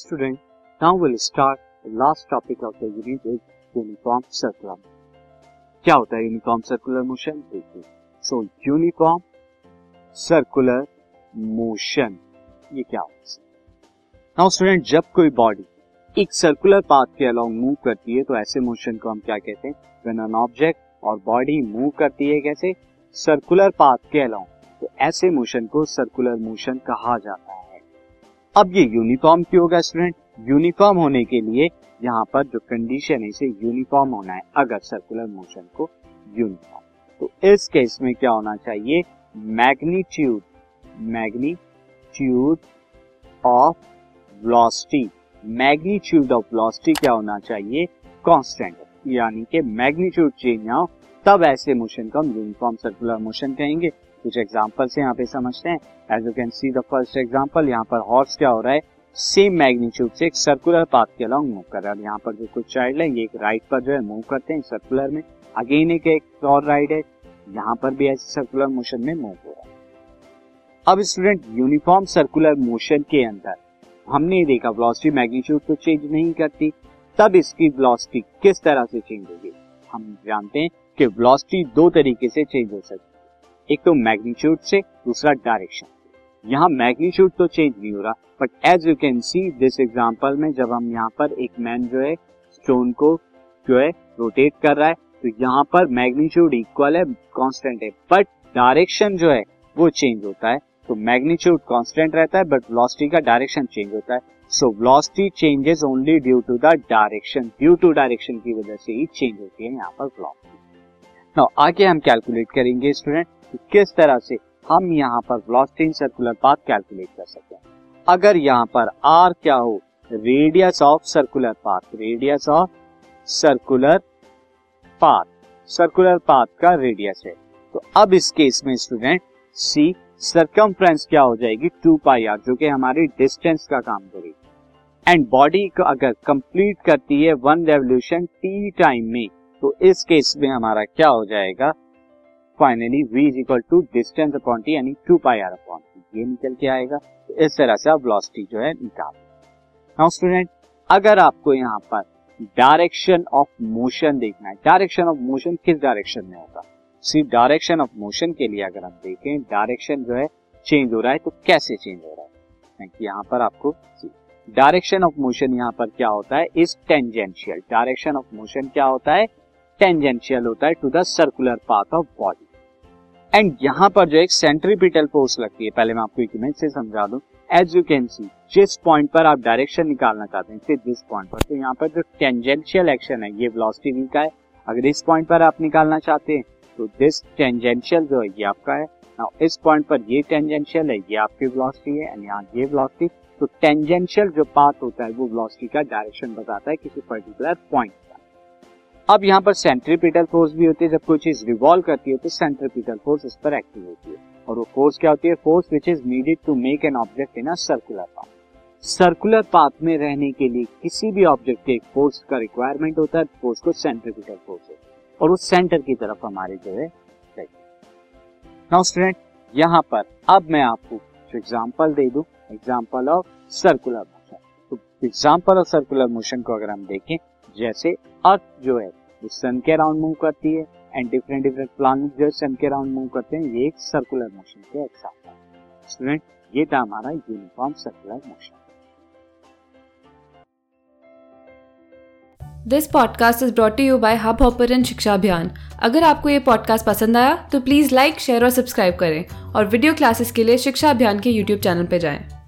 Student, now we'll start the last topic of the unit is uniform circular. क्या होता है uniform circular motion देखिए। सो uniform circular motion ये क्या होता है? नाउ स्टूडेंट जब कोई बॉडी एक सर्कुलर पाथ के अलोंग मूव करती है तो ऐसे मोशन को हम क्या कहते हैं? व्हेन एन ऑब्जेक्ट और बॉडी मूव करती है कैसे? सर्कुलर पाथ के अलोंग तो ऐसे मोशन को सर्कुलर मोशन कहा जाता है। अब ये यूनिफॉर्म क्यों होगा स्टूडेंट यूनिफॉर्म होने के लिए यहाँ पर जो कंडीशन है, इसे यूनिफॉर्म होना है, अगर सर्कुलर मोशन को यूनिफॉर्म तो इस केस में क्या होना चाहिए? Magnitude magnitude of velocity magnitude of velocity क्या होना चाहिए? कांस्टेंट यानी कि मैग्नीट्यूड चेंज ना हो तब ऐसे मोशन को हम यूनिफॉर्म सर्कुलर मोशन कहेंगे। कुछ एग्ज़ाम्पल से यहाँ पे समझते हैं। As you can see the first example यहाँ पर हॉर्स क्या हो रहा है? सेम मैग्नीट्यूड से एक सर्कुलर पाथ के अलॉन्ग मूव कर रहा है। यहाँ पर जो कुछ चाइल्ड है ये एक राइट पर जो है मूव करते हैं सर्कुलर में। अगेन एक, एक और राइड है। यहाँ पर भी ऐसे सर्कुलर मोशन में मूव हो रहा है। अब स्टूडेंट यूनिफॉर्म सर्कुलर मोशन के अंदर हमने देखा वेलोसिटी मैग्नीट्यूड तो चेंज नहीं करती। तब इसकी वेलोसिटी किस तरह से चेंज होगी? हम जानते हैं कि वेलोसिटी दो तरीके से चेंज हो सकती है। एक तो मैग्नीट्यूड से दूसरा डायरेक्शन यहाँ मैग्नीट्यूड तो चेंज नहीं हो रहा but as you can see this example में जब हम यहाँ पर एक मैन जो है स्टोन को जो है रोटेट कर रहा है तो यहाँ पर मैग्नीट्यूड इक्वल है कांस्टेंट है. बट डायरेक्शन जो है, वो चेंज होता है. तो मैग्नीट्यूड कांस्टेंट रहता है बट वेलोसिटी का डायरेक्शन चेंज होता है. So velocity changes only due to the direction due to direction की वजह से ही चेंज होती है यहाँ पर वेलोसिटी नाउ आगे हम कैलकुलेट करेंगे स्टूडेंट कि किस तरह से हम यहाँ पर वेलोसिटी सर्कुलर पाथ कैलकुलेट कर सकते हैं? अगर यहाँ पर आर क्या हो, radius of circular path, radius of circular path circular path का रेडियस है। तो अब इस केस में स्टूडेंट, सी सरकमफ्रेंस क्या हो जाएगी? टू पाई आर, जो कि हमारी डिस्टेंस का काम करेगी। एंड बॉडी को अगर कंप्लीट करती है वन रेवल्यूशन टी टाइम में तो इस केस में हमारा क्या हो जाएगा? Finally v is equal to distance upon T यानी two pi R upon T ये निकल के आएगा। तो इस तरह से आप वेलोसिटी जो है निकाल नाउ स्टूडेंट अगर आपको यहाँ पर डायरेक्शन ऑफ़ मोशन देखना है डायरेक्शन ऑफ़ मोशन किस डायरेक्शन में होगा? सिर्फ़ डायरेक्शन ऑफ़ मोशन के लिए अगर आप देखें डायरेक्शन जो है चेंज हो रहा है तो कैसे चेंज हो रहा है? यहाँ पर आपको डायरेक्शन ऑफ़ मोशन यहाँ पर क्या होता है? इस टेंजेंशियल डायरेक्शन ऑफ़ मोशन क्या होता है? टेंजेंशियल होता है to the circular path of body and यहाँ पर जो एक सेंट्रीपिटल फोर्स लगती है, पहले मैं आपको एक इमेज से समझा दूँ। एज यू कैन सी जिस पॉइंट पर आप डायरेक्शन निकालना चाहते हैं, सिर्फ़ जिस पॉइंट पर। तो यहाँ पर जो टेंजेंशियल एक्शन है, ये वेलोसिटी वी का है। अगर इस पॉइंट पर आप निकालना चाहते हैं तो दिस टेंजेंशियल जो है, ये आपका है। नाउ इस पॉइंट पर ये टेंजेंशियल है, ये आपकी वेलोसिटी है एंड यहाँ ये वेलोसिटी तो टेंजेंशियल जो पाथ होता है, वो वेलोसिटी का डायरेक्शन बताता है किसी पर्टिकुलर पॉइंट अब यहाँ पर सेंट्रीपिटल फोर्स भी होती है। जब कोई चीज़ रिवॉल्व करती है तो सेंट्रीपिटल फोर्स इस पर एक्टिव होती है। और वो फोर्स क्या होती है? Force which is needed to make an object in a circular path circular path में रहने के लिए किसी भी ऑब्जेक्ट के फोर्स का रिक्वायरमेंट होता है। फोर्स को सेंट्रीपिटल फोर्स है। और वो सेंटर की तरफ़ हमारे जो है नाउ स्टूडेंट यहाँ पर अब मैं आपको जो एग्ज़ाम्पल दे दू। एग्ज़ाम्पल ऑफ़ सर्कुलर मोशन तो एग्ज़ाम्पल ऑफ़ सर्कुलर मोशन को अगर हम देखें, जैसे अर्थ जो है वो सन के अराउंड मूव करती है एंड डिफरेंट डिफरेंट प्लानिट जो सन के अराउंड मूव करते हैं, ये एक सर्कुलर मोशन के एग्ज़ाम्पल स्टूडेंट ये था हमारा uniform circular motion this podcast is brought you by Hubhopper Shiksha Abhiyan अगर आपको ये पॉडकास्ट पसंद आया तो प्लीज़ लाइक शेयर और सब्सक्राइब करें। और वीडियो क्लासेस के लिए शिक्षा अभियान के यूट्यूब चैनल पर जाएँ।